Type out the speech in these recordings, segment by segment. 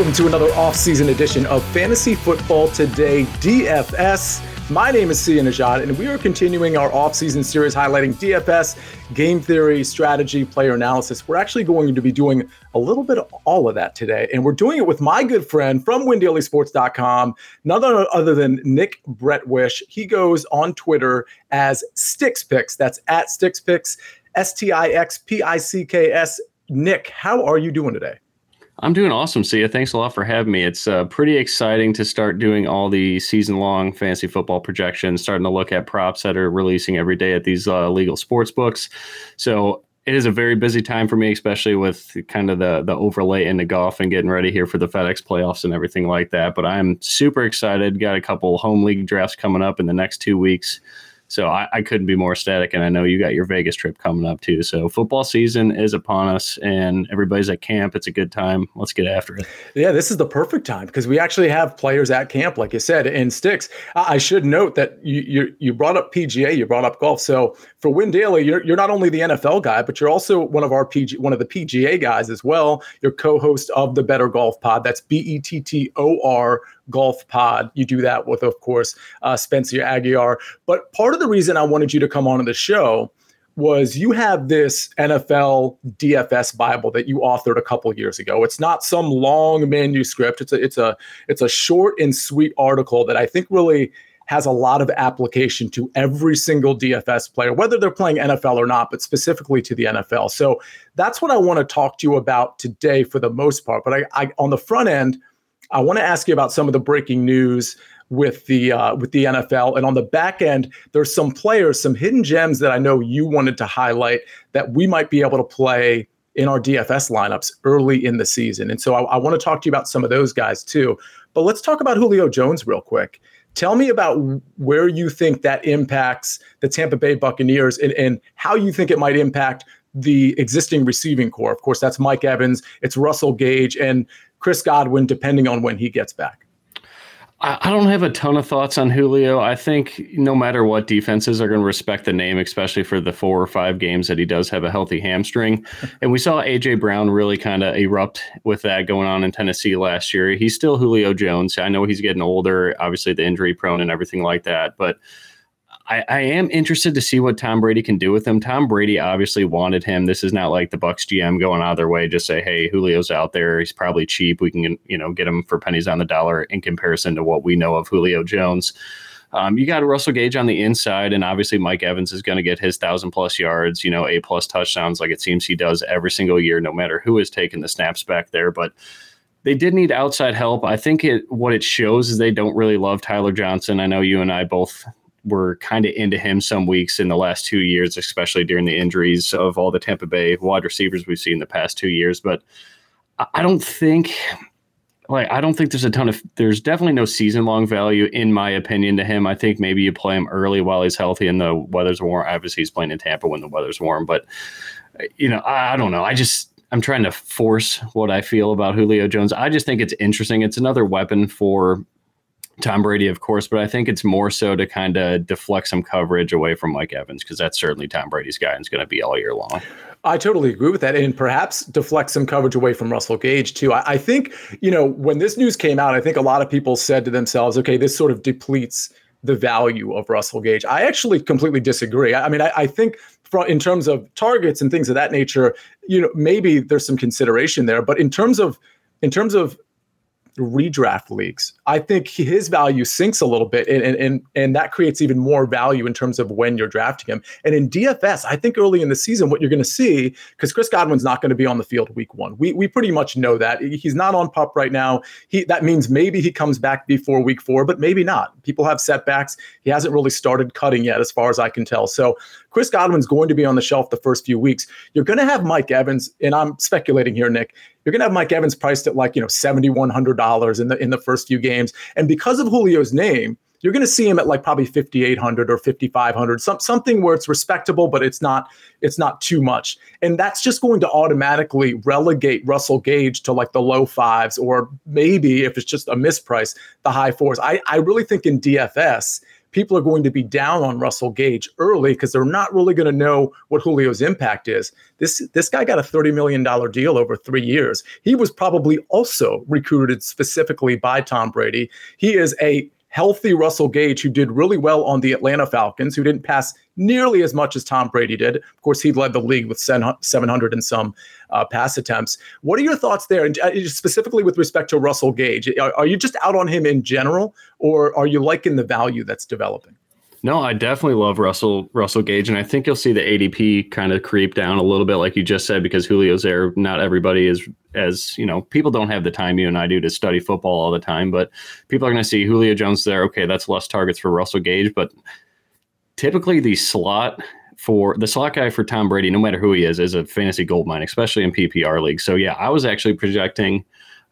Welcome to another off-season edition of Fantasy Football Today DFS. My name is Sia Nejad, and we are continuing our off-season series highlighting DFS, game theory, strategy, player analysis. We're actually going to be doing a little bit of all of that today, and we're doing it with my good friend from WinDailySports.com, none other than Nick Bretwish. He goes on Twitter as StixPicks. That's at StixPicks, S-T-I-X-P-I-C-K-S. Nick, how are you doing today? I'm doing awesome, Sia. Thanks a lot for having me. It's uh, pretty exciting to start doing all the season long fantasy football projections, starting to look at props that are releasing every day at these uh, legal sports books. So it is a very busy time for me, especially with kind of the the overlay into golf and getting ready here for the FedEx playoffs and everything like that. But I'm super excited. Got a couple home league drafts coming up in the next two weeks. So I, I, couldn't be more ecstatic. And I know you got your Vegas trip coming up too. So football season is upon us and everybody's at camp. It's a good time. Let's get after it. Yeah, this is the perfect time because we actually have players at camp, like you said, in Stix. I should note that you you, you brought up PGA, you brought up golf. So for Win Daily, you're, you're not only the NFL guy, but you're also one of our PG, one of the PGA guys as well. You're co-host of the Bettor Golf Pod. That's B E T T O R Golf Pod. You do that with, of course, uh, Spencer Aguiar. But part of the reason I wanted you to come on to the show was you have this NFL DFS Bible that you authored a couple years ago. It's not some long manuscript. It's a it's a it's a short and sweet article that I think really has a lot of application to every single DFS player, whether they're playing NFL or not, but specifically to the NFL. So that's what I want to talk to you about today for the most part. But I, I on the front end, I want to ask you about some of the breaking news with the uh, with the NFL, and on the back end, there's some players, some hidden gems that I know you wanted to highlight that we might be able to play in our DFS lineups early in the season. And so I, I want to talk to you about some of those guys too. But let's talk about Julio Jones real quick. Tell me about where you think that impacts the Tampa Bay Buccaneers and, and how you think it might impact the existing receiving corps. Of course, that's Mike Evans, it's Russell Gage, and Chris Godwin, depending on when he gets back. I don't have a ton of thoughts on Julio. I think no matter what, defenses are going to respect the name, especially for the four or five games that he does have a healthy hamstring. And we saw AJ Brown really kind of erupt with that going on in Tennessee last year. He's still Julio Jones. I know he's getting older, obviously the injury prone and everything like that, but I, I, am interested to see what Tom Brady can do with him. Tom Brady obviously wanted him. This is not like the Bucs GM going out of their way just say, "Hey, Julio's out there. He's probably cheap. We can, you know, get him for pennies on the dollar." In comparison to what we know of Julio Jones, um, you got Russell Gage on the inside, and obviously Mike Evans is going to get his thousand plus yards, you know, a plus touchdowns, like it seems he does every single year, no matter who is taking the snaps back there. But they did need outside help. I think it what it shows is they don't really love Tyler Johnson. I know you and I both were kind of into him some weeks in the last two years, especially during the injuries of all the Tampa Bay wide receivers we've seen the past two years. But I don't think, like, I don't think there's a ton of, there's definitely no season long value, in my opinion, to him. I think maybe you play him early while he's healthy and the weather's warm. Obviously, he's playing in Tampa when the weather's warm. But, uh, you know, I, I don't know. I just, I'm trying to force what I feel about Julio Jones. I just think it's interesting. It's another weapon for Tom Brady, of course, but I think it's more so to kind of deflect some coverage away from Mike Evans because that's certainly Tom Brady's guy and is going to be all year long. I totally agree with that, and perhaps deflect some coverage away from Russell Gage too. I, I, think you know when this news came out, I think a lot of people said to themselves, "Okay, this sort of depletes the value of Russell Gage." I actually completely disagree. I, I mean, I, I think in terms of targets and things of that nature, you know, maybe there's some consideration there, but in terms of in terms of redraft leagues, I think his value sinks a little bit, and and and that creates even more value in terms of when you're drafting him. And in DFS, I think early in the season, what you're going to see, because Chris Godwin's not going to be on the field week one, we we pretty much know that he's not on pup right now. He that means maybe he comes back before week four, but maybe not. People have setbacks. He hasn't really started cutting yet, as far as I can tell. So Chris Godwin's going to be on the shelf the first few weeks. You're going to have Mike Evans, and I'm speculating here, Nick. You're going to have Mike Evans priced at like you know seventy one hundred dollars in the in the first few games, and because of Julio's name, you're going to see him at like probably 5800 or 5500 some, something where it's respectable but it's not it's not too much. And that's just going to automatically relegate russell gage to like the low fives or maybe if it's just a misprice the high fours. I, I really think in dfs people are going to be down on Russell Gage early because they're not really going to know what Julio's impact is. This this guy got a $30 million deal over three years. He was probably also recruited specifically by Tom Brady. He is a healthy Russell Gage, who did really well on the Atlanta Falcons, who didn't pass nearly as much as Tom Brady did. Of course, he led the league with 700 and some uh, pass attempts. What are your thoughts there, and uh, specifically with respect to Russell Gage? Are, are you just out on him in general, or are you liking the value that's developing? No, I definitely love Russell Russell Gage, and I think you'll see the ADP kind of creep down a little bit, like you just said, because Julio's there. Not everybody is as you know. People don't have the time you and I do to study football all the time, but people are going to see Julio Jones there. Okay, that's less targets for Russell Gage, but typically the slot for the slot guy for Tom Brady, no matter who he is, is a fantasy gold mine, especially in PPR leagues. So yeah, I was actually projecting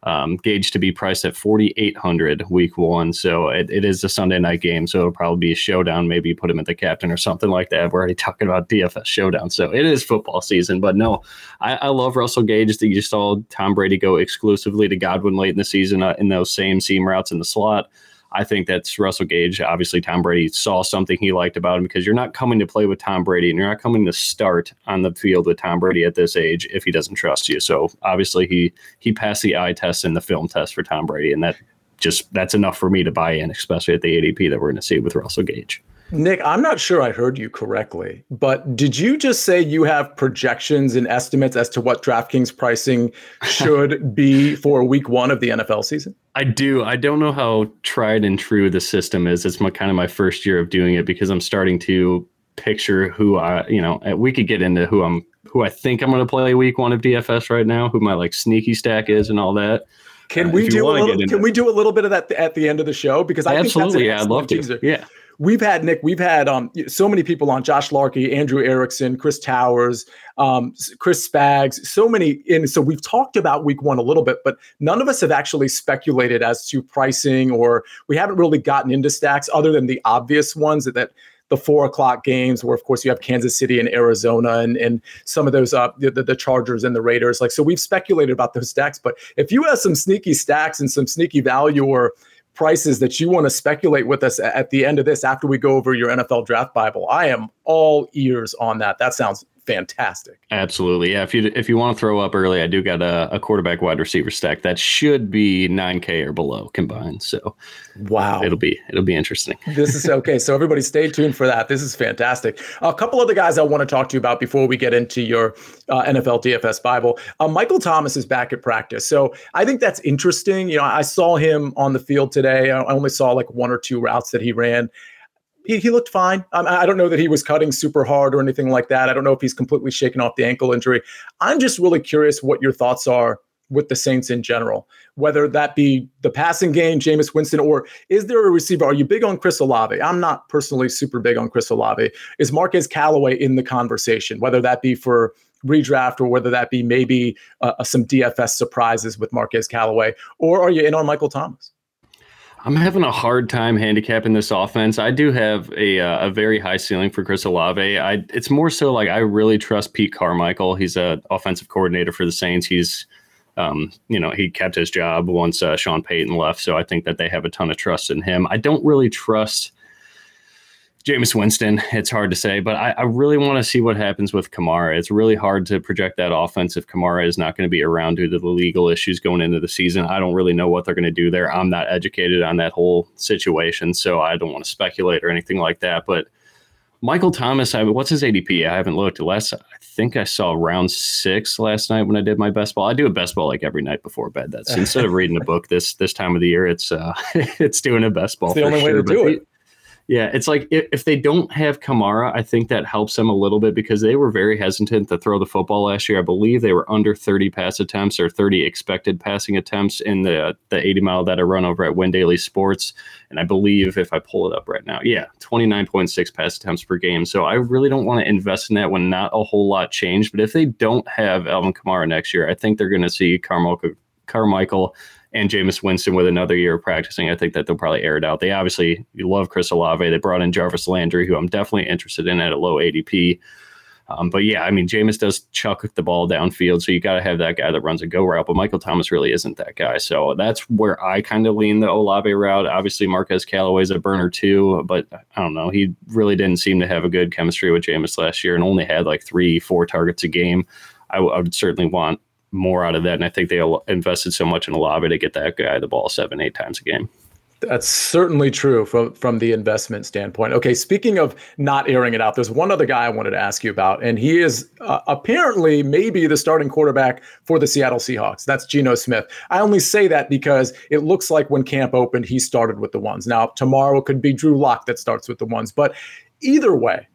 um, Gage to be priced at 4,800 week one. So it, it is a Sunday night game. So it'll probably be a showdown. Maybe put him at the captain or something like that. We're already talking about DFS showdown. So it is football season. But no, I, I love Russell Gage. That you saw Tom Brady go exclusively to Godwin late in the season uh, in those same seam routes in the slot. I think that's Russell Gage. Obviously, Tom Brady saw something he liked about him because you're not coming to play with Tom Brady and you're not coming to start on the field with Tom Brady at this age if he doesn't trust you. So obviously, he he passed the eye test and the film test for Tom Brady, and that just that's enough for me to buy in, especially at the ADP that we're going to see with Russell Gage. Nick, I'm not sure I heard you correctly, but did you just say you have projections and estimates as to what DraftKings pricing should be for week one of the NFL season? I do. I don't know how tried and true the system is. It's my kind of my first year of doing it because I'm starting to picture who I, you know, we could get into who I'm, who I think I'm going to play week one of DFS right now, who my like sneaky stack is and all that. Can uh, we do a little, can we do a little bit of that at the end of the show? Because I absolutely, think yeah, I'd love teaser. to. Yeah we've had Nick, we've had um, so many people on Josh Larkey, Andrew Erickson, Chris Towers, um, Chris Spags, so many. And so we've talked about week one a little bit, but none of us have actually speculated as to pricing or we haven't really gotten into stacks other than the obvious ones that, that the four o'clock games where of course you have Kansas City and Arizona and, and some of those uh the, the Chargers and the Raiders. Like so we've speculated about those stacks, but if you have some sneaky stacks and some sneaky value or prices that you want to speculate with us at the end of this after we go over your NFL draft Bible. I am all ears on that. That sounds fantastic. Absolutely. Yeah. If you if you want to throw up early, I do got a, a quarterback wide receiver stack that should be 9K or below combined. So wow. It'll be it'll be interesting. this is okay. So everybody stay tuned for that. This is fantastic. A couple other guys I want to talk to you about before we get into your uh, NFL DFS Bible. Uh, Michael Thomas is back at practice. So I think that's interesting. You know, I saw him on the field today. I only saw like one or two routes that he ran he, he looked fine. Um, I don't know that he was cutting super hard or anything like that. I don't know if he's completely shaken off the ankle injury. I'm just really curious what your thoughts are with the Saints in general, whether that be the passing game, Jameis Winston, or is there a receiver? Are you big on Chris Olave? I'm not personally super big on Chris Olave. Is Marquez Callaway in the conversation, whether that be for redraft or whether that be maybe uh, some DFS surprises with Marquez Callaway, or are you in on Michael Thomas? I'm having a hard time handicapping this offense. I do have a uh, a very high ceiling for Chris Olave. I it's more so like I really trust Pete Carmichael. He's a offensive coordinator for the Saints. He's um, you know, he kept his job once uh, Sean Payton left, so I think that they have a ton of trust in him. I don't really trust Jameis Winston, it's hard to say, but I, I really want to see what happens with Kamara. It's really hard to project that offense if Kamara is not going to be around due to the legal issues going into the season. I don't really know what they're going to do there. I'm not educated on that whole situation, so I don't want to speculate or anything like that. But Michael Thomas, I, what's his ADP? I haven't looked. Last, I think I saw round six last night when I did my best ball. I do a best ball like every night before bed. That's instead of reading a book this this time of the year, it's uh, it's doing a best ball. It's the only sure. way to do it. Yeah, it's like if, if they don't have Kamara, I think that helps them a little bit because they were very hesitant to throw the football last year. I believe they were under 30 pass attempts or 30 expected passing attempts in the the 80 mile that I run over at Win Daily Sports. And I believe if I pull it up right now, yeah, 29.6 pass attempts per game. So I really don't want to invest in that when not a whole lot changed. But if they don't have Alvin Kamara next year, I think they're going to see Carmichael, Carmichael and Jameis Winston with another year of practicing, I think that they'll probably air it out. They obviously love Chris Olave. They brought in Jarvis Landry, who I'm definitely interested in at a low ADP. Um, but yeah, I mean, Jameis does chuck the ball downfield, so you got to have that guy that runs a go route. But Michael Thomas really isn't that guy, so that's where I kind of lean the Olave route. Obviously, Marquez Callaway's a burner too, but I don't know. He really didn't seem to have a good chemistry with Jameis last year, and only had like three, four targets a game. I, w- I would certainly want more out of that. And I think they invested so much in Olave to get that guy the ball seven, eight times a game. That's certainly true from from the investment standpoint. Okay, speaking of not airing it out, there's one other guy I wanted to ask you about, and he is uh, apparently maybe the starting quarterback for the Seattle Seahawks. That's Geno Smith. I only say that because it looks like when camp opened, he started with the ones. Now tomorrow it could be Drew Lock that starts with the ones, but either way,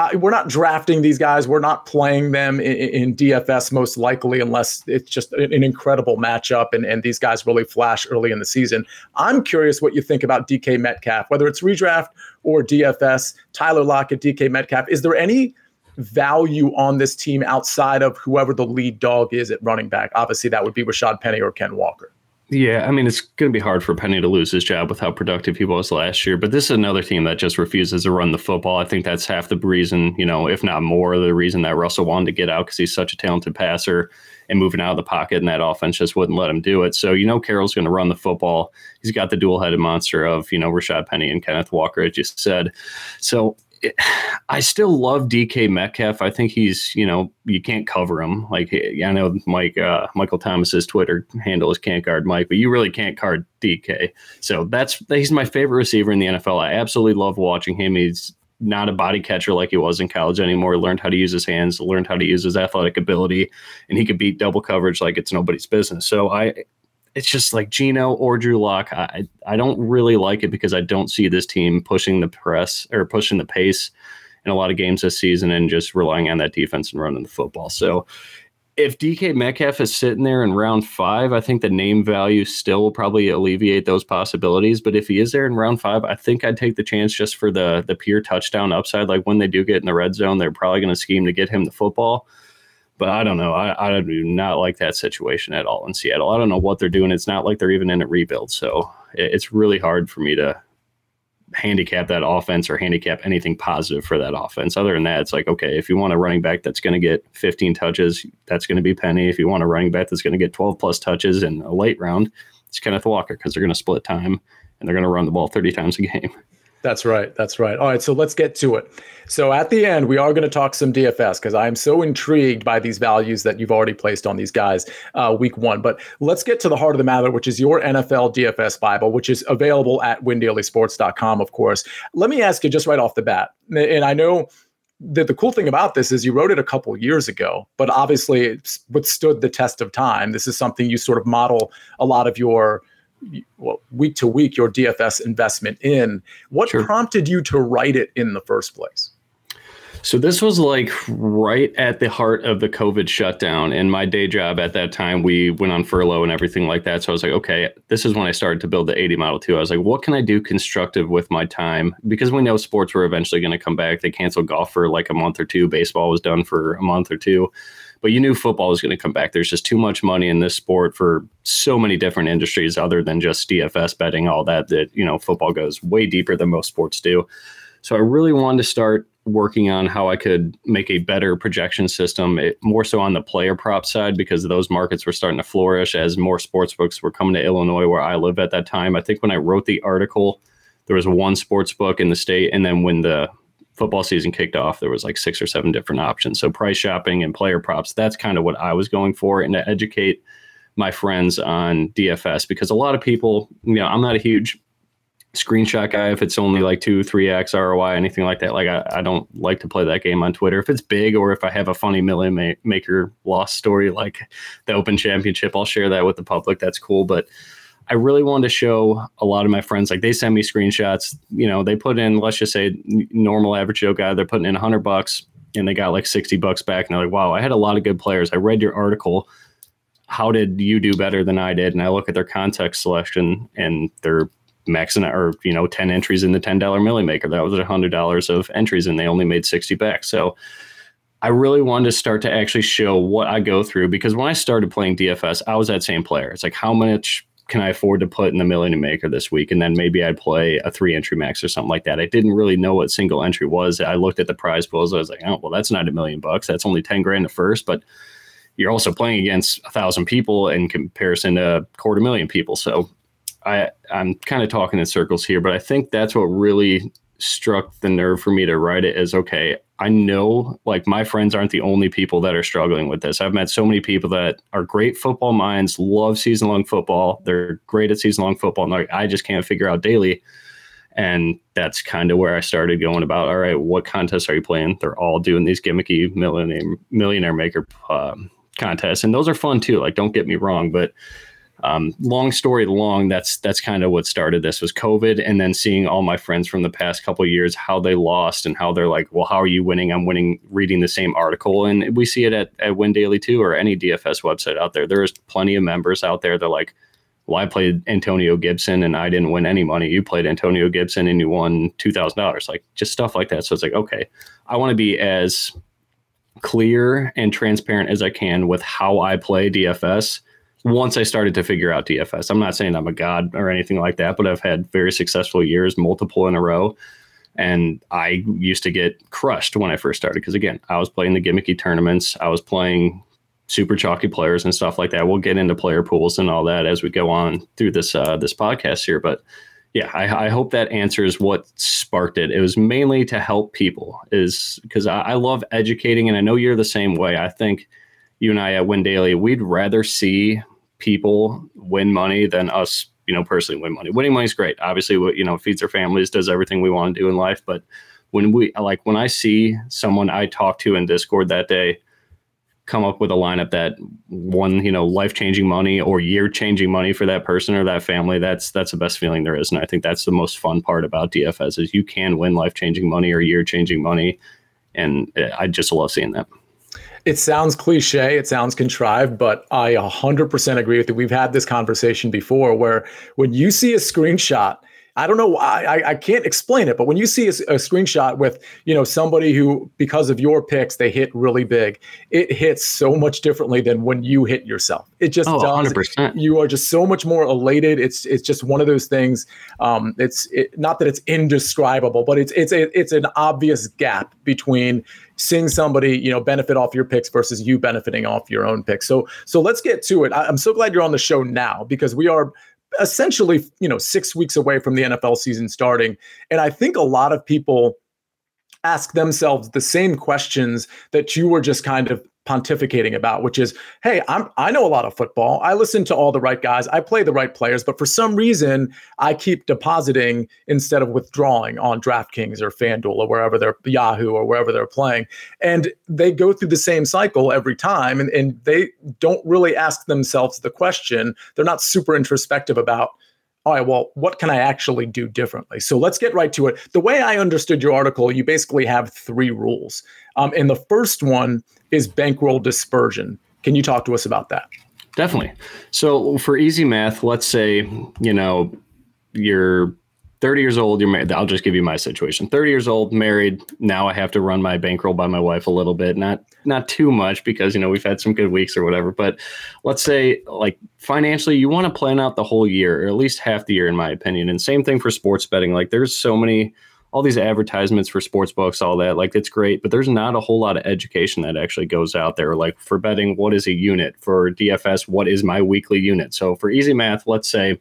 uh, we're not drafting these guys. We're not playing them in, in, DFS most likely, unless it's just an, an incredible matchup and, and these guys really flash early in the season. I'm curious what you think about DK Metcalf, whether it's redraft or DFS. Tyler Lockett, DK Metcalf. Is there any value on this team outside of whoever the lead dog is at running back? Obviously, that would be Rashad Penny or Ken Walker. Yeah, I mean, it's going to be hard for Penny to lose his job with how productive he was last year. But this is another team that just refuses to run the football. I think that's half the reason, you know, if not more, the reason that Russell wanted to get out because he's such a talented passer and moving out of the pocket, and that offense just wouldn't let him do it. So, you know, Carroll's going to run the football. He's got the dual headed monster of, you know, Rashad Penny and Kenneth Walker, as you said. So I still love DK Metcalf. I think he's, you know, you can't cover him. Like I know Mike uh, Michael Thomas's Twitter handle is can't guard Mike, but you really can't guard DK. So that's he's my favorite receiver in the NFL. I absolutely love watching him. He's not a body catcher like he was in college anymore. Learned how to use his hands, learned how to use his athletic ability, and he could beat double coverage like it's nobody's business. So I it's just like Geno or Drew Lock. I I don't really like it because I don't see this team pushing the press or pushing the pace in a lot of games this season and just relying on that defense and running the football. So if DK Metcalf is sitting there in round five, I think the name value still will probably alleviate those possibilities. But if he is there in round five, I think I'd take the chance just for the the pure touchdown upside. Like when they do get in the red zone, they're probably going to scheme to get him the football. But I don't know. I, I do not like that situation at all in Seattle. I don't know what they're doing. It's not like they're even in a rebuild. So it, it's really hard for me to handicap that offense or handicap anything positive for that offense. Other than that, it's like, okay, if you want a running back that's going to get 15 touches, that's going to be Penny. If you want a running back that's going to get 12 plus touches in a late round, it's Kenneth Walker because they're going to split time and they're going to run the ball 30 times a game. That's right. That's right. All right. So let's get to it. So at the end, we are going to talk some DFS because I am so intrigued by these values that you've already placed on these guys uh, week one. But let's get to the heart of the matter, which is your NFL DFS Bible, which is available at windailysports.com, of course. Let me ask you just right off the bat. And I know that the cool thing about this is you wrote it a couple years ago, but obviously it's withstood the test of time. This is something you sort of model a lot of your well, week to week your DFS investment in. What sure. prompted you to write it in the first place? So this was like right at the heart of the COVID shutdown. And my day job at that time, we went on furlough and everything like that. So I was like, okay, this is when I started to build the 80 Model 2. I was like, what can I do constructive with my time? Because we know sports were eventually going to come back. They canceled golf for like a month or two. Baseball was done for a month or two but you knew football was going to come back. There's just too much money in this sport for so many different industries other than just DFS betting, all that, that, you know, football goes way deeper than most sports do. So I really wanted to start working on how I could make a better projection system, it, more so on the player prop side, because those markets were starting to flourish as more sports books were coming to Illinois, where I live at that time. I think when I wrote the article, there was one sports book in the state, and then when the football season kicked off, there was like six or seven different options. So price shopping and player props, that's kind of what I was going for and to educate my friends on DFS because a lot of people, you know, I'm not a huge screenshot guy if it's only like two, three X ROI, anything like that. Like I, I don't like to play that game on Twitter. If it's big or if I have a funny million ma- maker loss story like the Open Championship, I'll share that with the public. That's cool. But I really wanted to show a lot of my friends, like they send me screenshots. You know, they put in, let's just say, normal average Joe guy, they're putting in 100 bucks and they got like 60 bucks back. And they're like, wow, I had a lot of good players. I read your article. How did you do better than I did? And I look at their contest selection and they're maxing out, or, you know, 10 entries in the $10 Millie Maker. That was a $100 of entries and they only made 60 back. So I really wanted to start to actually show what I go through because when I started playing DFS, I was that same player. It's like, how much can I afford to put in the million maker this week? And then maybe I'd play a three entry max or something like that. I didn't really know what single entry was. I looked at the prize pools. I was like, oh, well, that's not a million bucks. That's only 10 grand at first, but you're also playing against a thousand people in comparison to a quarter million people. So I, I'm kind of talking in circles here, but I think that's what really struck the nerve for me to write it is okay, I know like my friends aren't the only people that are struggling with this. I've met so many people that are great football minds, love season long football. They're great at season long football. And like, I just can't figure out daily. And that's kind of where I started going about, all right, what contests are you playing? They're all doing these gimmicky millionaire, millionaire maker um, contests. And those are fun too. Like, don't get me wrong, but um, long story long, that's that's kind of what started this was COVID, and then seeing all my friends from the past couple years how they lost and how they're like, well, how are you winning? I'm winning, reading the same article, and we see it at at Win Daily too, or any DFS website out there. There's plenty of members out there. They're like, well, I played Antonio Gibson and I didn't win any money. You played Antonio Gibson and you won two thousand dollars, like just stuff like that. So it's like, okay, I want to be as clear and transparent as I can with how I play DFS once I started to figure out DFS. I'm not saying I'm a god or anything like that, but I've had very successful years, multiple in a row. And I used to get crushed when I first started because, again, I was playing the gimmicky tournaments. I was playing super chalky players and stuff like that. We'll get into player pools and all that as we go on through this uh, this podcast here. But yeah, I, I, hope that answers what sparked it. It was mainly to help people, is because I, I love educating, and I know you're the same way. I think you and I at Win Daily, we'd rather see people win money than us, you know, personally win money. Winning money is great. Obviously, what you know, feeds our families, does everything we want to do in life. But when we like when I see someone I talked to in Discord that day come up with a lineup that won, you know, life changing money or year changing money for that person or that family, that's that's the best feeling there is. And I think that's the most fun part about DFS is you can win life changing money or year changing money. And eh, I just love seeing that. It sounds cliche, it sounds contrived, but I 100% agree with you. We've had this conversation before where when you see a screenshot I don't know why I, I can't explain it, but when you see a, a, screenshot with you know somebody who because of your picks they hit really big, it hits so much differently than when you hit yourself. It just oh, does. 100%. You are just so much more elated. It's it's just one of those things. Um, it's it, not that it's indescribable, but it's it's a, it's an obvious gap between seeing somebody you know benefit off your picks versus you benefiting off your own picks. So so let's get to it. I, I'm so glad you're on the show now because we are essentially, you know, six weeks away from the NFL season starting. And I think a lot of people ask themselves the same questions that you were just kind of pontificating about, which is, hey, I'm I know a lot of football. I listen to all the right guys. I play the right players, but for some reason, I keep depositing instead of withdrawing on DraftKings or FanDuel or wherever they're Yahoo or wherever they're playing. And they go through the same cycle every time, and, and they don't really ask themselves the question. They're not super introspective about all right, well, what can I actually do differently? So let's get right to it. The way I understood your article, you basically have three rules. Um, and the first one is bankroll dispersion. Can you talk to us about that? Definitely. So for easy math, let's say, you know, you're 30 years old, you're married. I'll just give you my situation. 30 years old, married. Now I have to run my bankroll by my wife a little bit. Not not too much because you know we've had some good weeks or whatever. But let's say like financially, you want to plan out the whole year or at least half the year, in my opinion. And same thing for sports betting. Like there's so many all these advertisements for sports books, all that. Like it's great, but there's not a whole lot of education that actually goes out there. Like for betting, what is a unit? For DFS, what is my weekly unit? So for easy math, let's say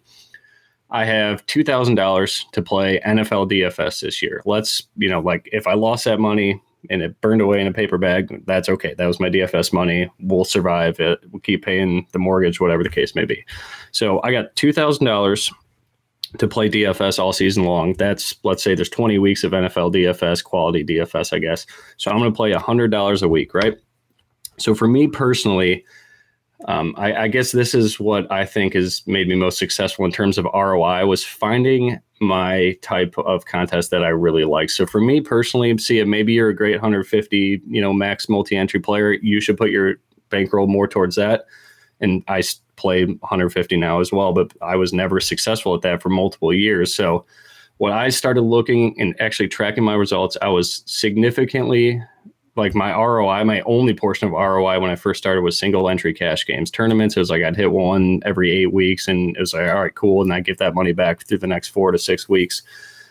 I have two thousand dollars to play NFL DFS this year. Let's, you know, like if I lost that money and it burned away in a paper bag, that's okay. That was my DFS money. We'll survive it. We'll keep paying the mortgage, whatever the case may be. So I got two thousand dollars to play DFS all season long. That's let's say there's 20 weeks of NFL DFS, quality DFS, I guess. So I'm going to play $100 a week, right? So for me personally, um, I, I, guess this is what I think has made me most successful in terms of ROI was finding my type of contest that I really like. So for me personally, see, maybe you're a great 150, you know, max multi-entry player. You should put your bankroll more towards that. And I play 150 now as well, but I was never successful at that for multiple years. So when I started looking and actually tracking my results, I was significantly like my ROI, my only portion of ROI when I first started was single entry cash games. Tournaments, it was like I'd hit one every eight weeks and it was like, all right, cool. And I get that money back through the next four to six weeks.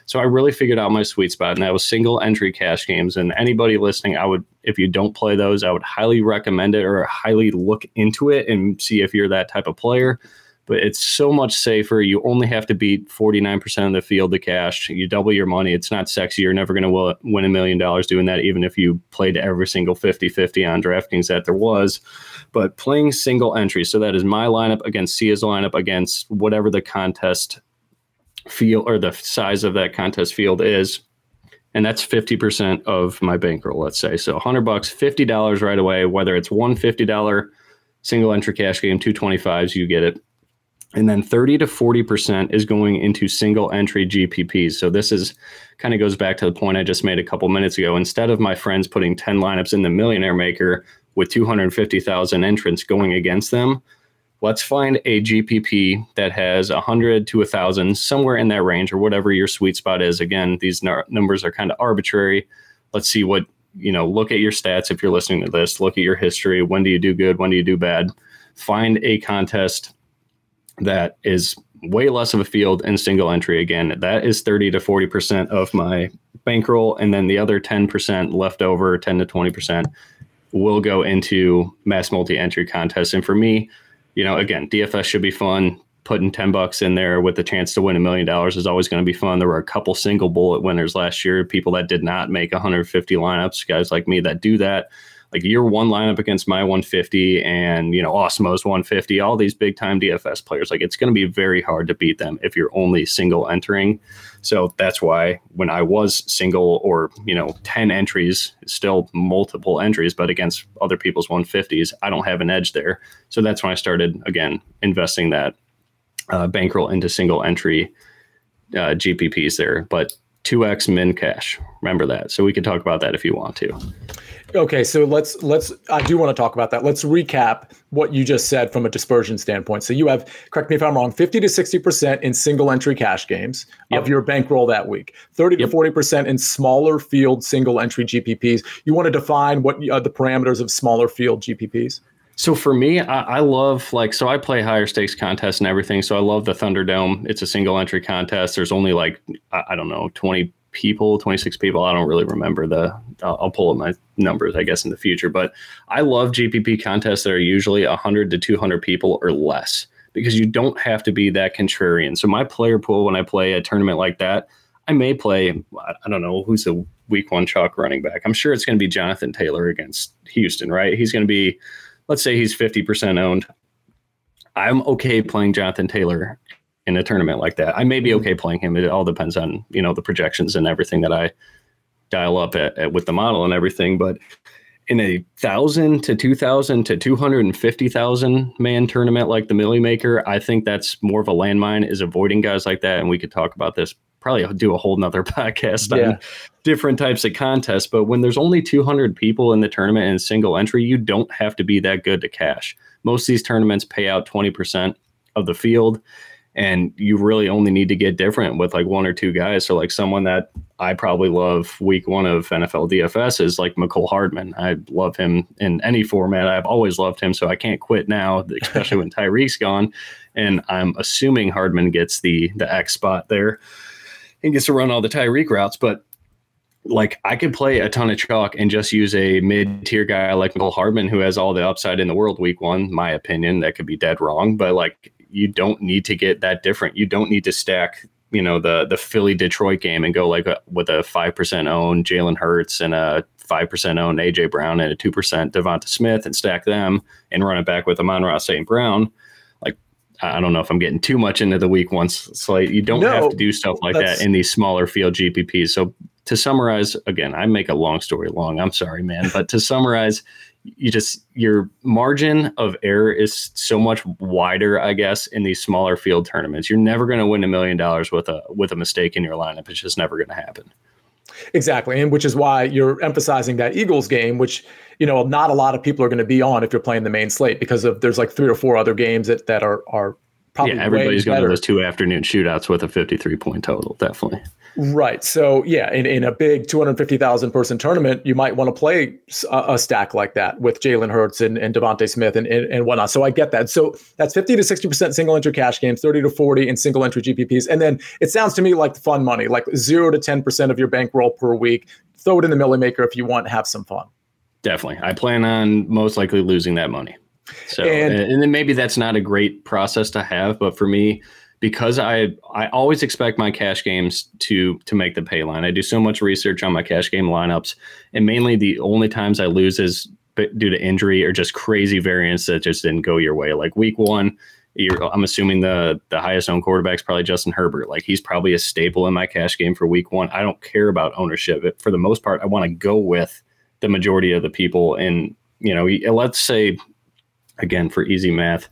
So I really figured out my sweet spot, and that was single entry cash games. And anybody listening, I would, if you don't play those, I would highly recommend it or highly look into it and see if you're that type of player but it's so much safer. You only have to beat 49% of the field to cash. You double your money. It's not sexy. You're never going to win a million dollars doing that, even if you played every single 50 50 on DraftKings that there was. But playing single entry, so that is my lineup against Sia's lineup against whatever the contest field or the size of that contest field is. And that's 50% of my bankroll, let's say. So 100 bucks, $50 right away, whether it's one $50 single entry cash game, 225s, you get it and then 30 to 40% is going into single entry GPPs. So this is kind of goes back to the point I just made a couple minutes ago. Instead of my friends putting 10 lineups in the millionaire maker with 250,000 entrants going against them, let's find a GPP that has 100 to 1,000, somewhere in that range or whatever your sweet spot is. Again, these n- numbers are kind of arbitrary. Let's see what, you know, look at your stats if you're listening to this, look at your history. When do you do good? When do you do bad? Find a contest that is way less of a field in single entry. Again, that is 30 to 40% of my bankroll. And then the other 10% left over, 10 to 20%, will go into mass multi entry contests. And for me, you know, again, DFS should be fun. Putting 10 bucks in there with the chance to win a million dollars is always going to be fun. There were a couple single bullet winners last year, people that did not make 150 lineups, guys like me that do that like your one lineup against my 150 and you know Awesemo's 150, all these big time DFS players, like it's going to be very hard to beat them if you're only single entering. So that's why when I was single or you know 10 entries, still multiple entries, but against other people's 150s, I don't have an edge there. So that's when I started again investing that uh, bankroll into single entry uh, GPPs there, but 2x min cash. Remember that. So we can talk about that if you want to. Okay, so let's let's I do want to talk about that. Let's recap what you just said from a dispersion standpoint. So you have correct me if I'm wrong, 50 to 60% in single entry cash games yep. of your bankroll that week. 30 yep. to 40% in smaller field single entry GPPs. You want to define what uh, the parameters of smaller field GPPs? So for me, I, I, love like so I play higher stakes contests and everything. So I love the Thunderdome. It's a single entry contest. There's only like I, I don't know 20 people, 26 people. I don't really remember the, I'll, I'll, pull up my numbers, I guess, in the future. But I love GPP contests that are usually 100 to 200 people or less because you don't have to be that contrarian. So my player pool, when I play a tournament like that, I may play, I don't know, who's the week one chalk running back. I'm sure it's going to be Jonathan Taylor against Houston, right? He's going to be, let's say he's 50% owned. I'm okay playing Jonathan Taylor in a tournament like that. I may be mm-hmm. okay playing him. It all depends on you know the projections and everything that I dial up at, at with the model and everything. But in a thousand to two thousand to two hundred and fifty thousand man tournament like the Millie Maker, I think that's more of a landmine. Is avoiding guys like that, and we could talk about this. Probably do a whole nother podcast yeah. on different types of contests. But when there's only 200 people in the tournament and single entry, you don't have to be that good to cash. Most of these tournaments pay out 20% of the field and you really only need to get different with like one or two guys. So like someone that I probably love week one of NFL DFS is like Mecole Hardman. I love him in any format. I've always loved him, so I can't quit now, especially when Tyreek's gone. And I'm assuming Hardman gets the the X spot there and gets to run all the Tyreek routes. But like I could play a ton of chalk and just use a mid tier guy like Mecole Hardman who has all the upside in the world week one. My opinion, that could be dead wrong, but like you don't need to get that different. You don't need to stack, you know, the the Philly Detroit game and go like a, with a five percent own Jalen Hurts and a five percent own AJ Brown and a two percent Devonta Smith and stack them and run it back with Amon-Ra St. Brown. Like I don't know if I'm getting too much into the week one slate. You don't no, have to do stuff like that in these smaller field GPPs. So to summarize, again, I make a long story long. I'm sorry, man, but to summarize, you just your margin of error is so much wider, I guess, in these smaller field tournaments. You're never going to win a million dollars with a with a mistake in your lineup. It's just never going to happen. Exactly, and which is why you're emphasizing that Eagles game, which you know not a lot of people are going to be on if you're playing the main slate because of there's like three or four other games that that are are probably yeah everybody's going to those two afternoon shootouts with a 53 point total, definitely. Right. So yeah, in, in a big 250,000 person tournament, you might want to play a, a, stack like that with Jalen Hurts and, and DeVonta Smith and, and, and, whatnot. So I get that. So that's 50 to 60% single entry cash games, 30 to 40 in single entry GPPs. And then it sounds to me like fun money, like zero to 10% of your bankroll per week. Throw it in the Milly Maker if you want, have some fun. Definitely. I plan on most likely losing that money. So, and, and then maybe that's not a great process to have, but for me, because I I always expect my cash games to to make the pay line. I do so much research on my cash game lineups, and mainly the only times I lose is due to injury or just crazy variance that just didn't go your way. Like week one, I'm assuming the the highest owned quarterback is probably Justin Herbert. Like he's probably a staple in my cash game for week one. I don't care about ownership. But for the most part, I want to go with the majority of the people. And you know, let's say again for easy math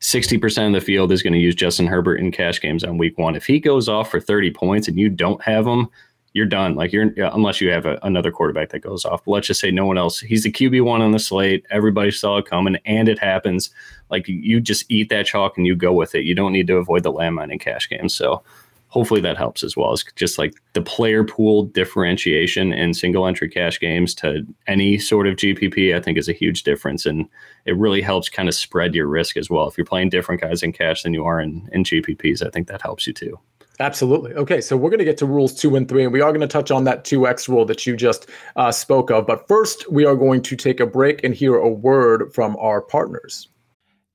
60% of the field is going to use Justin Herbert in cash games on week one. If he goes off for 30 points and you don't have him, you're done. Like you're unless you have a, another quarterback that goes off. But let's just say no one else. He's the QB one on the slate. Everybody saw it coming, and it happens. Like you just eat that chalk and you go with it. You don't need to avoid the landmine in cash games. So hopefully that helps as well. It's just like the player pool differentiation in single entry cash games to any sort of GPP, I think is a huge difference. And it really helps kind of spread your risk as well. If you're playing different guys in cash than you are in, in GPPs, I think that helps you too. Absolutely. Okay, so we're going to get to rules two and three, and we are going to touch on that 2x rule that you just uh, spoke of. But first, we are going to take a break and hear a word from our partners.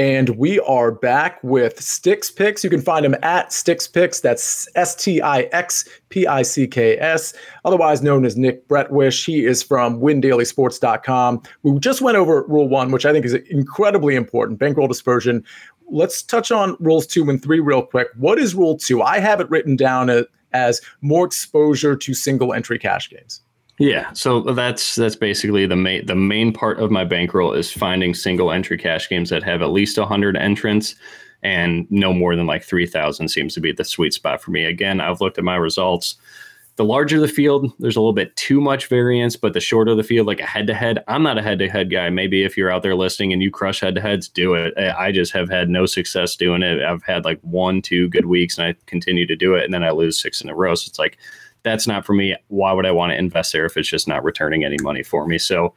And we are back with Stix Picks. You can find him at Stix Picks. That's S T I X P I C K S, otherwise known as Nick Bretwish. He is from windailysports.com. We just went over rule one, which I think is incredibly important bankroll dispersion. Let's touch on rules two and three real quick. What is rule two? I have it written down as more exposure to single entry cash games. Yeah, so that's that's basically the main the main part of my bankroll is finding single entry cash games that have at least 100 entrants and no more than like 3000 seems to be the sweet spot for me. Again, I've looked at my results. The larger the field, there's a little bit too much variance, but the shorter the field, like a head to head, I'm not a head to head guy. Maybe if you're out there listening and you crush head to heads, do it. Eh, I just have had no success doing it. I've had like one, two good weeks and I continue to do it. And then I lose six in a row. So it's like, that's not for me. Why would I want to invest there if it's just not returning any money for me? So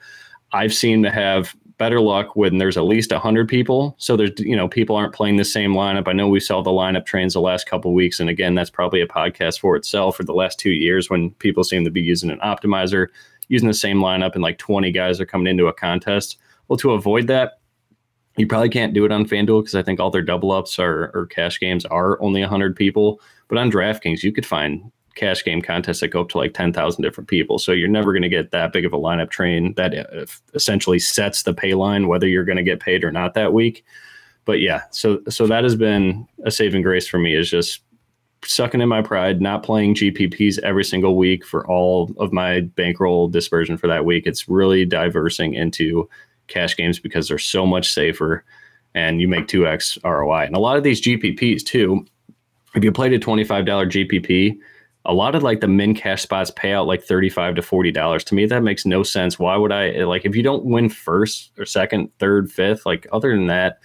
I've seen to have better luck when there's at least 100 people. So there's, you know, people aren't playing the same lineup. I know we saw the lineup trains the last couple weeks. And again, that's probably a podcast for itself for the last two years when people seem to be using an optimizer, using the same lineup and like 20 guys are coming into a contest. Well, to avoid that, You probably can't do it on FanDuel because I think all their double ups or, or cash games are only 100 people. But on DraftKings, you could find cash game contests that go up to like 10,000 different people. So you're never going to get that big of a lineup train that uh, essentially sets the pay line, whether you're going to get paid or not that week. But yeah, so so that has been a saving grace for me is just sucking in my pride, not playing GPPs every single week for all of my bankroll dispersion for that week. It's really diversing into cash games because they're so much safer and you make 2x ROI. And a lot of these GPPs too, if you played a $25 GPP, a lot of like the min cash spots pay out like 35 to 40 dollars. To me that makes no sense. Why would i like if you don't win first or second third fifth like other than that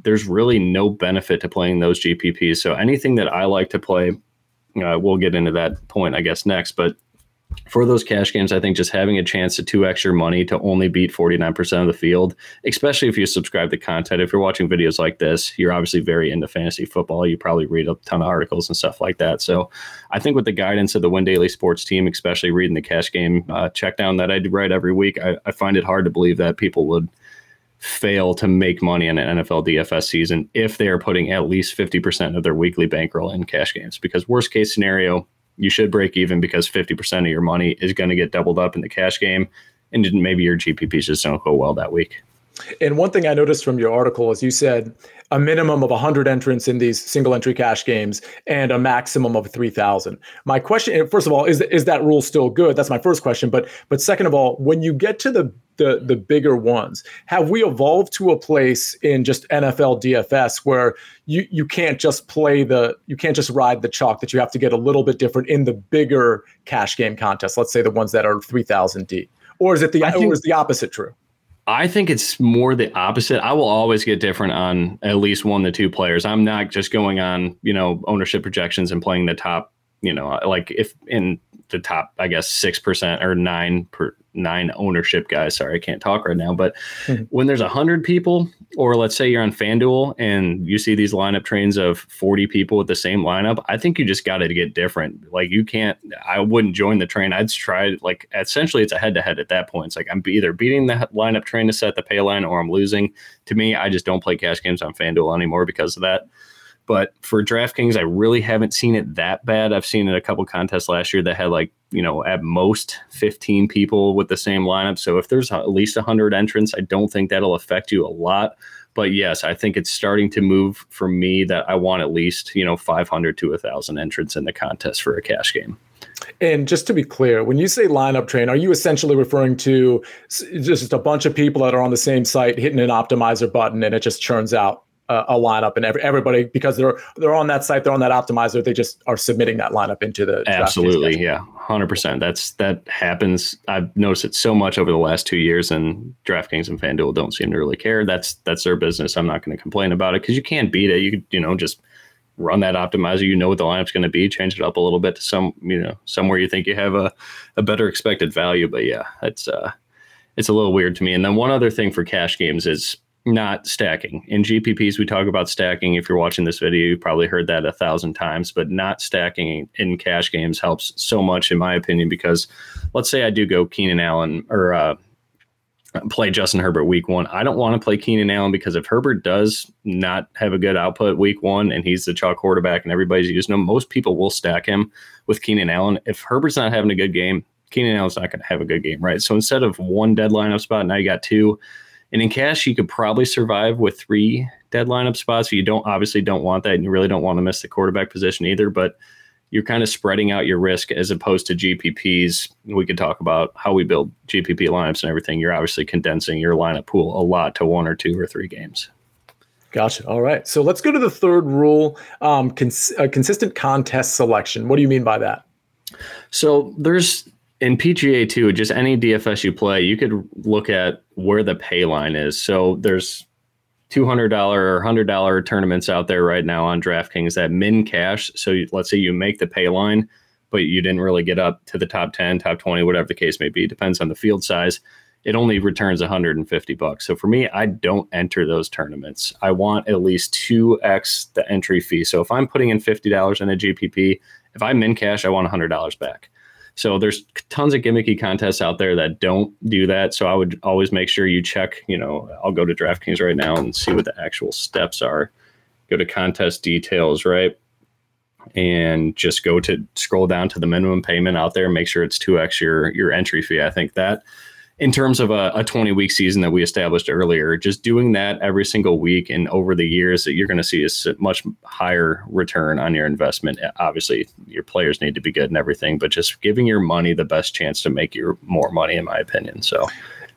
there's really no benefit to playing those gpps so anything that i like to play uh, we'll get into that point i guess next. But for those cash games, I think just having a chance to two extra money to only beat 49% of the field, especially if you subscribe to content. If you're watching videos like this, you're obviously very into fantasy football. You probably read a ton of articles and stuff like that. So I think with the guidance of the Win Daily Sports team, especially reading the cash game uh, check down that I write every week, I, I find it hard to believe that people would fail to make money in an NFL DFS season if they are putting at least 50% of their weekly bankroll in cash games. Because worst case scenario, you should break even because 50% of your money is going to get doubled up in the cash game. And maybe your GPPs just don't go well that week. And one thing I noticed from your article is you said a minimum of 100 entrants in these single entry cash games and a maximum of 3000. My question first of all is is that rule still good? That's my first question, but but second of all, when you get to the the the bigger ones, have we evolved to a place in just NFL DFS where you you can't just play the you can't just ride the chalk that you have to get a little bit different in the bigger cash game contests, let's say the ones that are 3000 D. Or is it the think- or is the opposite true? I think it's more the opposite. I will always get different on at least one to two players. I'm not just going on, you know, ownership projections and playing the top, you know, like if in the top, I guess six percent or nine per nine ownership guys. Sorry, I can't talk right now. But mm-hmm. when there's a hundred people, or let's say you're on FanDuel and you see these lineup trains of 40 people with the same lineup, I think you just got to get different. Like you can't. I wouldn't join the train. I'd try like essentially it's a head to head at that point. It's like I'm either beating the lineup train to set the pay line or I'm losing. To me, I just don't play cash games on FanDuel anymore because of that. But for DraftKings, I really haven't seen it that bad. I've seen it a couple contests last year that had like, you know, at most 15 people with the same lineup. So if there's at least 100 entrants, I don't think that'll affect you a lot. But yes, I think it's starting to move for me that I want at least, you know, 500 to 1,000 entrants in the contest for a cash game. And just to be clear, when you say lineup train, are you essentially referring to just a bunch of people that are on the same site hitting an optimizer button and it just churns out a, a lineup and every, everybody because they're they're on that site, they're on that optimizer, they just are submitting that lineup into the absolutely, yeah, hundred percent. That's that happens. I've noticed it so much over the last two years, and DraftKings and FanDuel don't seem to really care. That's that's their business. I'm not going to complain about it because you can't beat it. You you know just run that optimizer. You know what the lineup's going to be. Change it up a little bit to some you know somewhere you think you have a a better expected value. But yeah, it's uh it's a little weird to me. And then one other thing for cash games is not stacking. In GPPs, we talk about stacking. If you're watching this video, you probably heard that a thousand times, but not stacking in cash games helps so much, in my opinion, because let's say I do go Keenan Allen or uh, play Justin Herbert week one. I don't want to play Keenan Allen because if Herbert does not have a good output week one and he's the chalk quarterback and everybody's using him, most people will stack him with Keenan Allen. If Herbert's not having a good game, Keenan Allen's not going to have a good game, right? So instead of one dead lineup spot, now you got two and in cash, you could probably survive with three dead lineup spots. You don't obviously don't want that, and you really don't want to miss the quarterback position either. But you're kind of spreading out your risk as opposed to GPPs. We could talk about how we build GPP lineups and everything. You're obviously condensing your lineup pool a lot to one or two or three games. Gotcha. All right. So let's go to the third rule um, cons- consistent contest selection. What do you mean by that? So there's in PGA too, just any DFS you play, you could look at where the pay line is. So there's $200 or $100 tournaments out there right now on DraftKings that min cash. So you, let's say you make the pay line, but you didn't really get up to the top 10, top 20, whatever the case may be, depends on the field size. It only returns 150 bucks. So for me, I don't enter those tournaments. I want at least 2x the entry fee. So if I'm putting in $50 in a GPP, if I min cash, I want $100 back. So there's tons of gimmicky contests out there that don't do that. So I would always make sure you check, you know, I'll go to DraftKings right now and see what the actual steps are. Go to contest details, right? And just go to scroll down to the minimum payment out there, make sure it's 2x your your entry fee. I think that in terms of a, a 20 week season that we established earlier, just doing that every single week and over the years that you're going to see a much higher return on your investment. Obviously, your players need to be good and everything, but just giving your money the best chance to make your more money, in my opinion. So.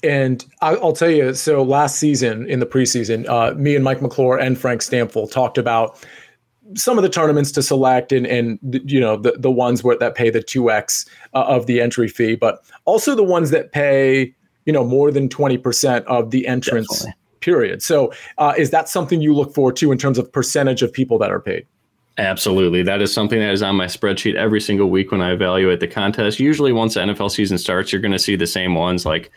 And I'll tell you, so last season in the preseason, uh, me and Mike McClure and Frank Stampfl talked about some of the tournaments to select and and you know the the ones where that pay the 2x uh, of the entry fee but also the ones that pay you know more than 20% of the entrance Definitely. period so uh, is that something you look for too in terms of percentage of people that are paid Absolutely. That is something that is on my spreadsheet every single week when I evaluate the contest. Usually, once the NFL season starts, you're going to see the same ones. Like,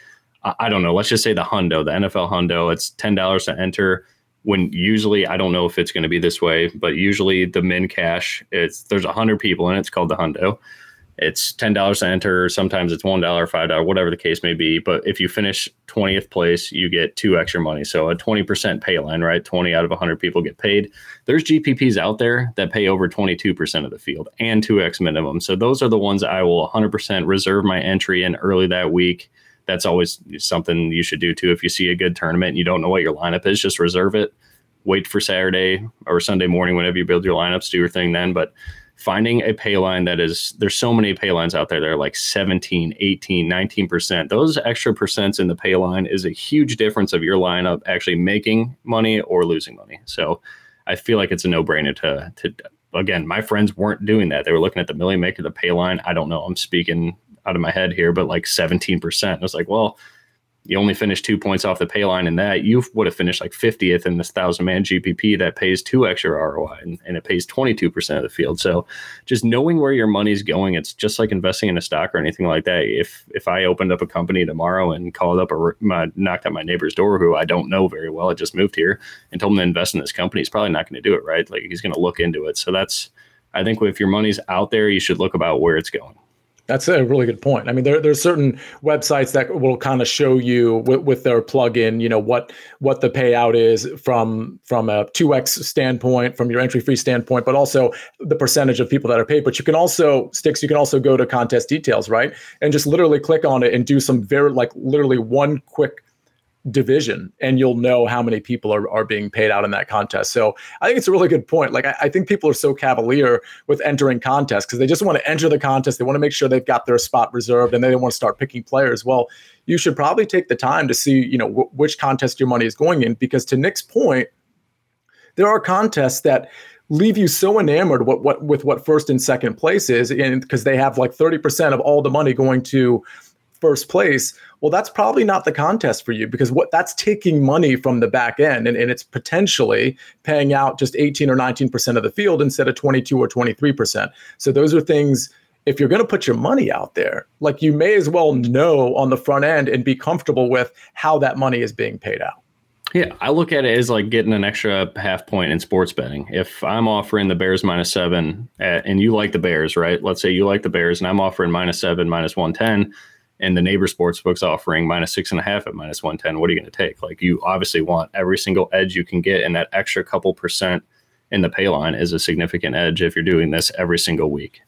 I don't know, let's just say the Hundo, the NFL Hundo, it's $10 to enter when usually I don't know if it's going to be this way, but usually the min cash it's there's a hundred people and it. It's called the hundo. It's ten dollars to enter. Sometimes it's one dollar, five dollar, whatever the case may be. But if you finish twentieth place, you get two extra money. So a twenty percent pay line, right? Twenty out of hundred people get paid. There's GPPs out there that pay over twenty two percent of the field and two x minimum. So those are the ones I will one hundred percent reserve my entry in early that week that's always something you should do too. If you see a good tournament and you don't know what your lineup is, just reserve it. Wait for Saturday or Sunday morning whenever you build your lineups, do your thing then. But finding a pay line that is there's so many pay lines out there that are like 17 18 19% those extra percents in the pay line is a huge difference of your lineup actually making money or losing money so i feel like it's a no-brainer to to again my friends weren't doing that they were looking at the million maker the pay line i don't know i'm speaking out of my head here, but like 17%. I was like, well, you only finished two points off the pay line in that. You would have finished like 50th in this thousand man GPP that pays two extra ROI and, and it pays 22% of the field. So just knowing where your money's going, it's just like investing in a stock or anything like that. If if I opened up a company tomorrow and called up or knocked at my neighbor's door who I don't know very well, I just moved here and told him to invest in this company, he's probably not going to do it, right? Like he's going to look into it. So that's I think if your money's out there, you should look about where it's going. That's a really good point. I mean, there there's certain websites that will kind of show you with, with their plugin, you know, what what the payout is from from a 2x standpoint, from your entry fee standpoint, but also the percentage of people that are paid. But you can also Stix, you can also go to contest details, right? And just literally click on it and do some very like literally one quick division and you'll know how many people are, are being paid out in that contest. So I think it's a really good point. Like I, I think people are so cavalier with entering contests because they just want to enter the contest. They want to make sure they've got their spot reserved and they want to start picking players. Well, you should probably take the time to see, you know, w- which contest your money is going in because to Nick's point, there are contests that leave you so enamored what, what with what first and second place is and because they have like 30% of all the money going to first place, well, that's probably not the contest for you because what that's taking money from the back end and, and it's potentially paying out just 18 or 19% of the field instead of 22 or 23%. So those are things if you're going to put your money out there, like you may as well know on the front end and be comfortable with how that money is being paid out. Yeah, I look at it as like getting an extra half point in sports betting. If I'm offering the Bears minus seven at, and you like the Bears, right? Let's say you like the Bears and I'm offering minus seven, minus 110 and the neighbor sports book's offering minus six and a half at minus 110 what are you going to take? Like you obviously want every single edge you can get and that extra couple percent in the pay line is a significant edge if you're doing this every single week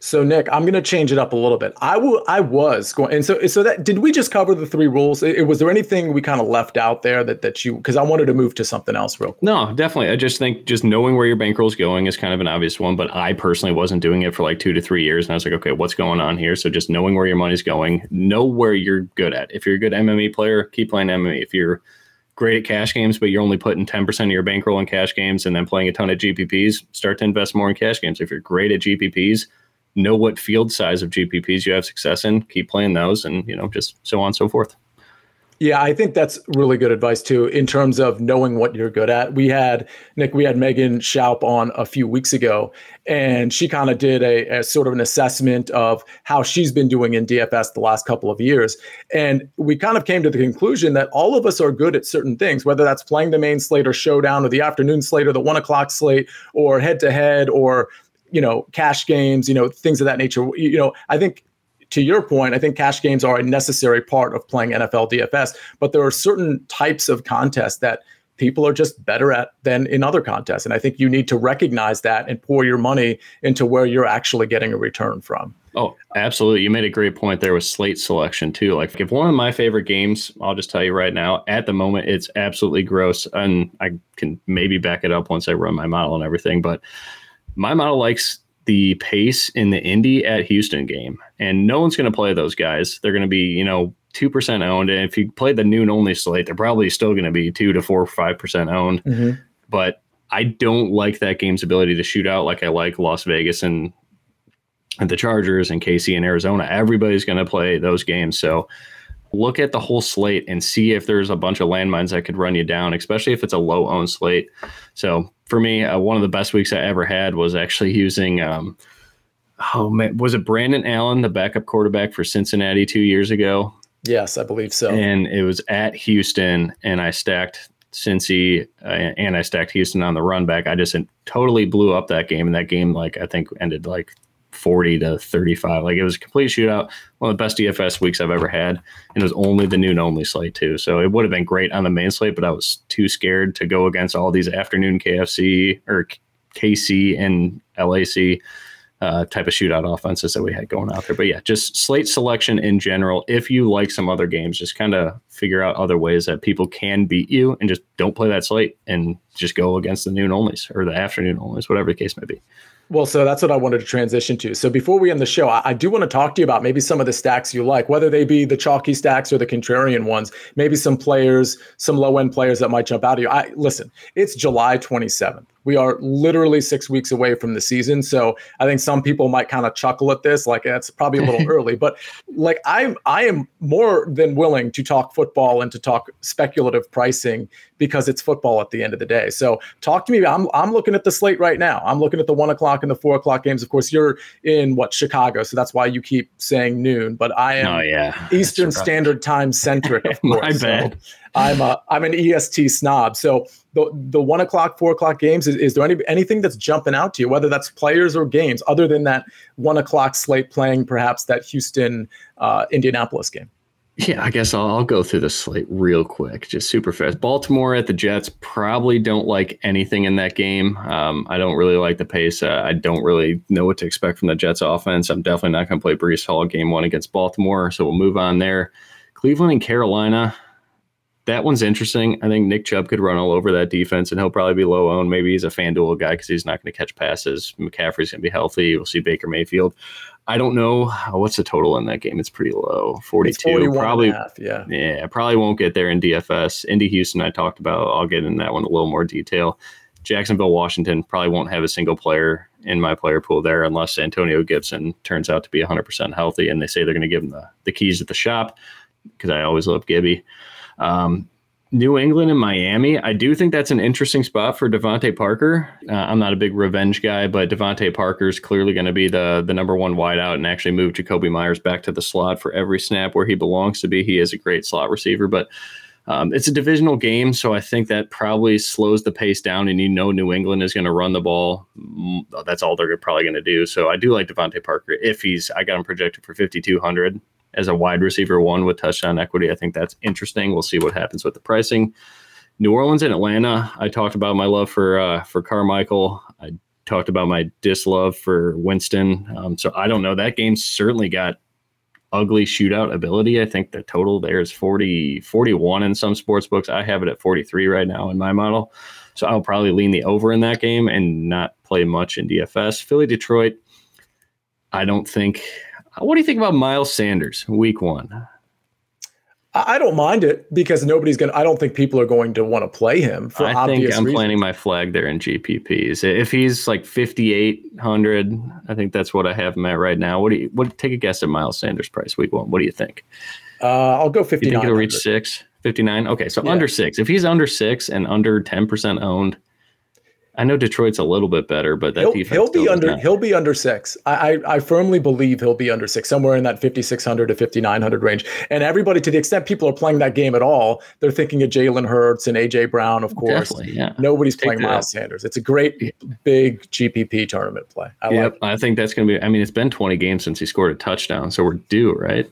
so Nick, I'm going to change it up a little bit. I will. I was going, and so so that did we just cover the three rules? It, was there anything we kind of left out there that that you because I wanted to move to something else real quick. No, definitely. I just think just knowing where your bankroll is going is kind of an obvious one. But I personally wasn't doing it for like two to three years, and I was like, okay, what's going on here? So just knowing where your money's going, know where you're good at. If you're a good MME player, keep playing MME. If you're great at cash games, but you're only putting 10% of your bankroll in cash games and then playing a ton of GPPs, start to invest more in cash games. If you're great at GPPs, know what field size of GPPs you have success in, keep playing those, and you know, just so on and so forth. Yeah, I think that's really good advice too, in terms of knowing what you're good at. We had Nick, we had Megan Schaup on a few weeks ago, and she kind of did a, a, sort of an assessment of how she's been doing in DFS the last couple of years. And we kind of came to the conclusion that all of us are good at certain things, whether that's playing the main slate or showdown or the afternoon slate or the one o'clock slate or head to head or you know, cash games, you know, things of that nature. You know, I think to your point, I think cash games are a necessary part of playing NFL DFS, but there are certain types of contests that people are just better at than in other contests. And I think you need to recognize that and pour your money into where you're actually getting a return from. Oh, absolutely. You made a great point there with slate selection too. Like if one of my favorite games, I'll just tell you right now, at the moment it's absolutely gross and I can maybe back it up once I run my model and everything, but my model likes the pace in the Indy at Houston game. And no one's going to play those guys. They're going to be, you know, 2% owned. And if you play the noon only slate, they're probably still going to be 2 to 4 or 5% owned. Mm-hmm. But I don't like that game's ability to shoot out like I like Las Vegas and, and the Chargers and KC and Arizona. Everybody's going to play those games. So look at the whole slate and see if there's a bunch of landmines that could run you down, especially if it's a low owned slate. So for me, uh, one of the best weeks I ever had was actually using. Um, oh man, was it Brandon Allen, the backup quarterback for Cincinnati two years ago? Yes, I believe so. And it was at Houston, and I stacked Cincy uh, and I stacked Houston on the run back. I just totally blew up that game, and that game, like I think, ended like 40 to 35. Like it was a complete shootout. One of the best DFS weeks I've ever had. And it was only the noon only slate too. So it would have been great on the main slate, but I was too scared to go against all these afternoon KFC or KC and LAC uh, type of shootout offenses that we had going out there. But yeah, just slate selection in general. If you like some other games, just kind of figure out other ways that people can beat you and just don't play that slate and just go against the noon onlys or the afternoon onlys, whatever the case may be. Well, so that's what I wanted to transition to. So before we end the show, I, I, do want to talk to you about maybe some of the stacks you like, whether they be the chalky stacks or the contrarian ones. Maybe some players, some low end players that might jump out at you. I listen. It's July 27th. We are literally six weeks away from the season. So I think some people might kind of chuckle at this, like it's probably a little early. But like I'm, I am more than willing to talk football and to talk speculative pricing because it's football at the end of the day. So talk to me. I'm, I'm looking at the slate right now. I'm looking at the one o'clock and the four o'clock games. Of course, you're in what Chicago, so that's why you keep saying noon. But I am oh, yeah. Eastern Standard Time centric. Of course, My bad. So I'm a, I'm an EST snob. So the the one o'clock, four o'clock games, is, is there any anything that's jumping out to you, whether that's players or games, other than that one o'clock slate playing perhaps that Houston uh, Indianapolis game? Yeah, I guess I'll, I'll, go through the slate real quick, just super fast. Baltimore at the Jets probably don't like anything in that game. Um, I don't really like the pace. Uh, I don't really know what to expect from the Jets offense. I'm definitely not going to play Breece Hall game one against Baltimore, so we'll move on there. Cleveland and Carolina that one's interesting. I think Nick Chubb could run all over that defense, and he'll probably be low owned. Maybe he's a FanDuel guy because he's not going to catch passes. McCaffrey's going to be healthy. We'll see Baker Mayfield. I don't know what's the total in that game. It's pretty low, forty-two. probably, yeah, yeah. Probably won't get there in DFS. Indy Houston, I talked about. I'll get in that one a little more detail. Jacksonville, Washington probably won't have a single player in my player pool there unless Antonio Gibson turns out to be 100% healthy and they say they're going to give him the, the keys at the shop because I always love Gibby. Um, New England and Miami. I do think that's an interesting spot for DeVante Parker. Uh, I'm not a big revenge guy, but DeVante Parker is clearly going to be the the number one wideout and actually move Jakobi Meyers back to the slot for every snap where he belongs to be. He is a great slot receiver, but um, it's a divisional game, so I think that probably slows the pace down. And you know, New England is going to run the ball. That's all they're probably going to do. So I do like DeVante Parker if he's. I got him projected for 5200 as a wide receiver one with touchdown equity. I think that's interesting. We'll see what happens with the pricing. New Orleans and Atlanta. I talked about my love for uh, for Carmichael. I talked about my dislove for Winston. Um, so I don't know. That game certainly got ugly shootout ability. I think the total there is 40, 41 in some sports books. I have it at 43 right now in my model. So I'll probably lean the over in that game and not play much in DFS. Philly Detroit. I don't think what do you think about Miles Sanders, week one? I don't mind it because nobody's going to, I don't think people are going to want to play him for I think I'm reasons. planting my flag there in GPPs. If he's like 5,800, I think that's what I have him at right now. What do you, what, take a guess at Miles Sanders price week one. What do you think? Uh, I'll go 59. You think he'll reach six? 59? Okay. So yeah. under six. If he's under six and under 10% owned, I know Detroit's a little bit better, but that he'll, he'll be under he'll be under six. I, I, I firmly believe he'll be under six, somewhere in that fifty six hundred to fifty nine hundred range. And everybody, to the extent people are playing that game at all, they're thinking of Jalen Hurts and AJ Brown, of course. Definitely, yeah. Nobody's Take playing. Miles Sanders. It's a great big GPP tournament play. I yep, like. I think that's going to be. I mean, it's been 20 games since he scored a touchdown, so we're due, right?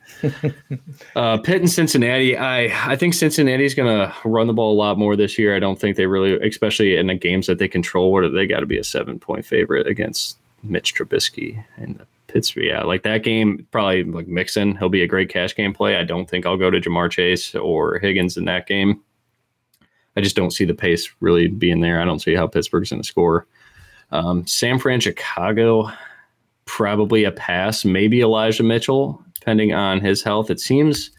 uh, Pitt and Cincinnati. I I think Cincinnati's going to run the ball a lot more this year. I don't think they really, especially in the games that they control, where they got to be a seven point favorite against Mitch Trubisky and the Pittsburgh. Yeah, like that game, probably like Mixon. He'll be a great cash game play. I don't think I'll go to Ja'Marr Chase or Higgins in that game. I just don't see the pace really being there. I don't see how Pittsburgh's going to score. Um, San Fran, Chicago, probably a pass. Maybe Elijah Mitchell, depending on his health. It seems,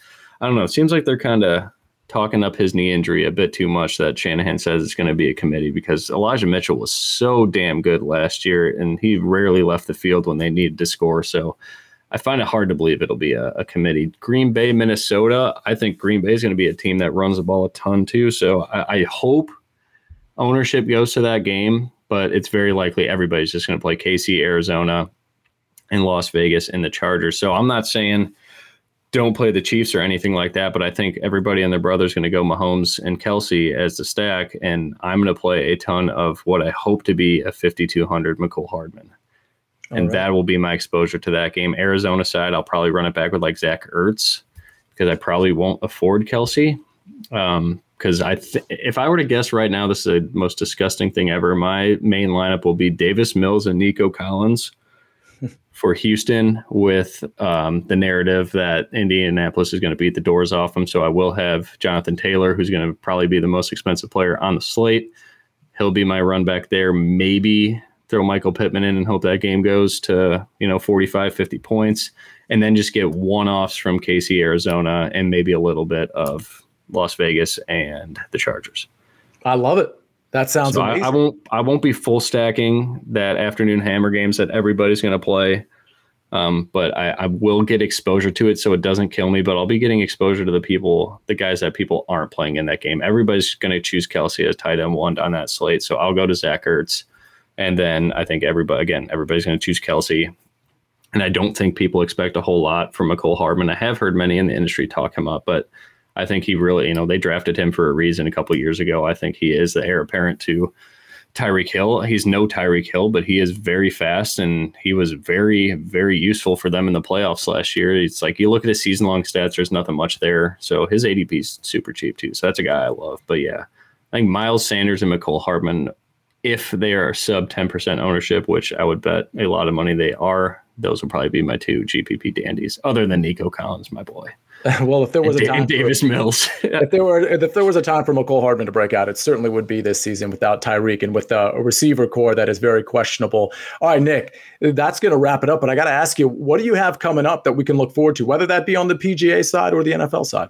I don't know. It seems like they're kind of talking up his knee injury a bit too much. That Shanahan says it's going to be a committee because Elijah Mitchell was so damn good last year, and he rarely left the field when they needed to score. So. I find it hard to believe it'll be a, a committee. Green Bay, Minnesota. I think Green Bay is going to be a team that runs the ball a ton too. So I, I hope ownership goes to that game, but it's very likely everybody's just going to play KC, Arizona, and Las Vegas and the Chargers. So I'm not saying don't play the Chiefs or anything like that, but I think everybody and their brother is going to go Mahomes and Kelce as the stack, and I'm going to play a ton of what I hope to be a 5200 Mecole Hardman. And right. that will be my exposure to that game. Arizona side, I'll probably run it back with like Zach Ertz because I probably won't afford Kelce. Um, because I, th- if I were to guess right now, this is the most disgusting thing ever. My main lineup will be Davis Mills and Nico Collins for Houston, with um, the narrative that Indianapolis is going to beat the doors off them. So I will have Jonathan Taylor, who's going to probably be the most expensive player on the slate. He'll be my run back there. Maybe throw Michael Pittman in and hope that game goes to, you know, 45, 50 points, and then just get one offs from KC, Arizona, and maybe a little bit of Las Vegas and the Chargers. I love it. That sounds so I, amazing. I won't I won't be full stacking that afternoon hammer games that everybody's going to play. Um, but I, I will get exposure to it so it doesn't kill me. But I'll be getting exposure to the people, the guys that people aren't playing in that game. Everybody's going to choose Kelce as tight end one on that slate. So I'll go to Zach Ertz. And then I think everybody, again, everybody's going to choose Kelce. And I don't think people expect a whole lot from Mecole Hardman. I have heard many in the industry talk him up, but I think he really, you know, they drafted him for a reason a couple years ago. I think he is the heir apparent to Tyreek Hill. He's no Tyreek Hill, but he is very fast and he was very, very useful for them in the playoffs last year. It's like you look at his season long stats, there's nothing much there. So his ADP is super cheap too. So that's a guy I love. But yeah, I think Miles Sanders and Mecole Hardman, if they are sub 10% ownership, which I would bet a lot of money they are, those will probably be my two GPP dandies, other than Nico Collins, my boy. well, if there was and a time Davis for, Mills, if there were if there was a time for Mecole Hardman to break out, it certainly would be this season without Tyreek and with a receiver corps that is very questionable. All right, Nick, that's going to wrap it up. But I got to ask you, what do you have coming up that we can look forward to, whether that be on the PGA side or the NFL side?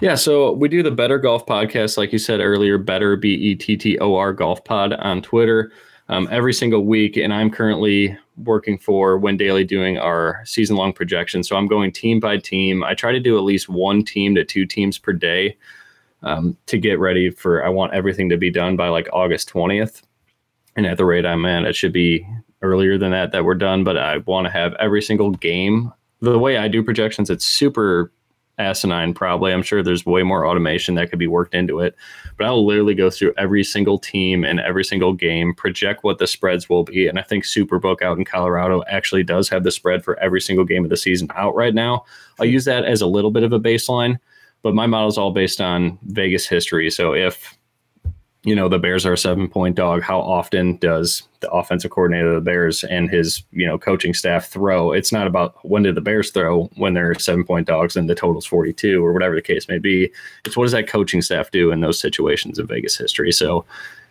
Yeah, so we do the Bettor Golf podcast, like you said earlier, Bettor B E T T O R Golf Pod on Twitter um, every single week, and I'm currently working for Win Daily doing our season long projection. So I'm going team by team. I try to do at least one team to two teams per day um, to get ready for. I want everything to be done by like August 20th, and at the rate I'm at, it should be earlier than that that we're done. But I want to have every single game. The way I do projections, it's super asinine probably. I'm sure there's way more automation that could be worked into it but i'll literally go through every single team and every single game project what the spreads will be and i think superbook out in colorado actually does have the spread for every single game of the season out right now. I'll use that as a little bit of a baseline but my model is all based on vegas history so if you know the bears are a seven point dog. How often does the offensive coordinator of the bears and his you know coaching staff throw? It's not about when did the bears throw when they're seven point dogs and the total's 42 or whatever the case may be. It's what does that coaching staff do in those situations in vegas history? So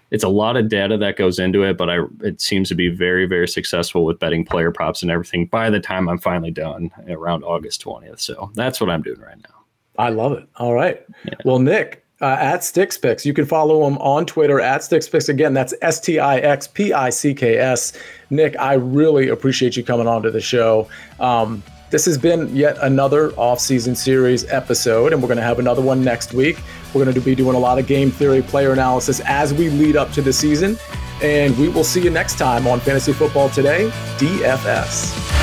it's a lot of data that goes into it but i it seems to be very very successful with betting player props and everything by the time i'm finally done around august 20th so that's what i'm doing right now. I love it. All right. Yeah. well nick uh, at StixPicks. You can follow him on Twitter at StixPicks. Again, that's S T I X P I C K S. Nick, I really appreciate you coming on to the show. Um, this has been yet another off-season series episode, and we're going to have another one next week. We're going to be doing a lot of game theory, player analysis as we lead up to the season. And we will see you next time on Fantasy Football Today, DFS.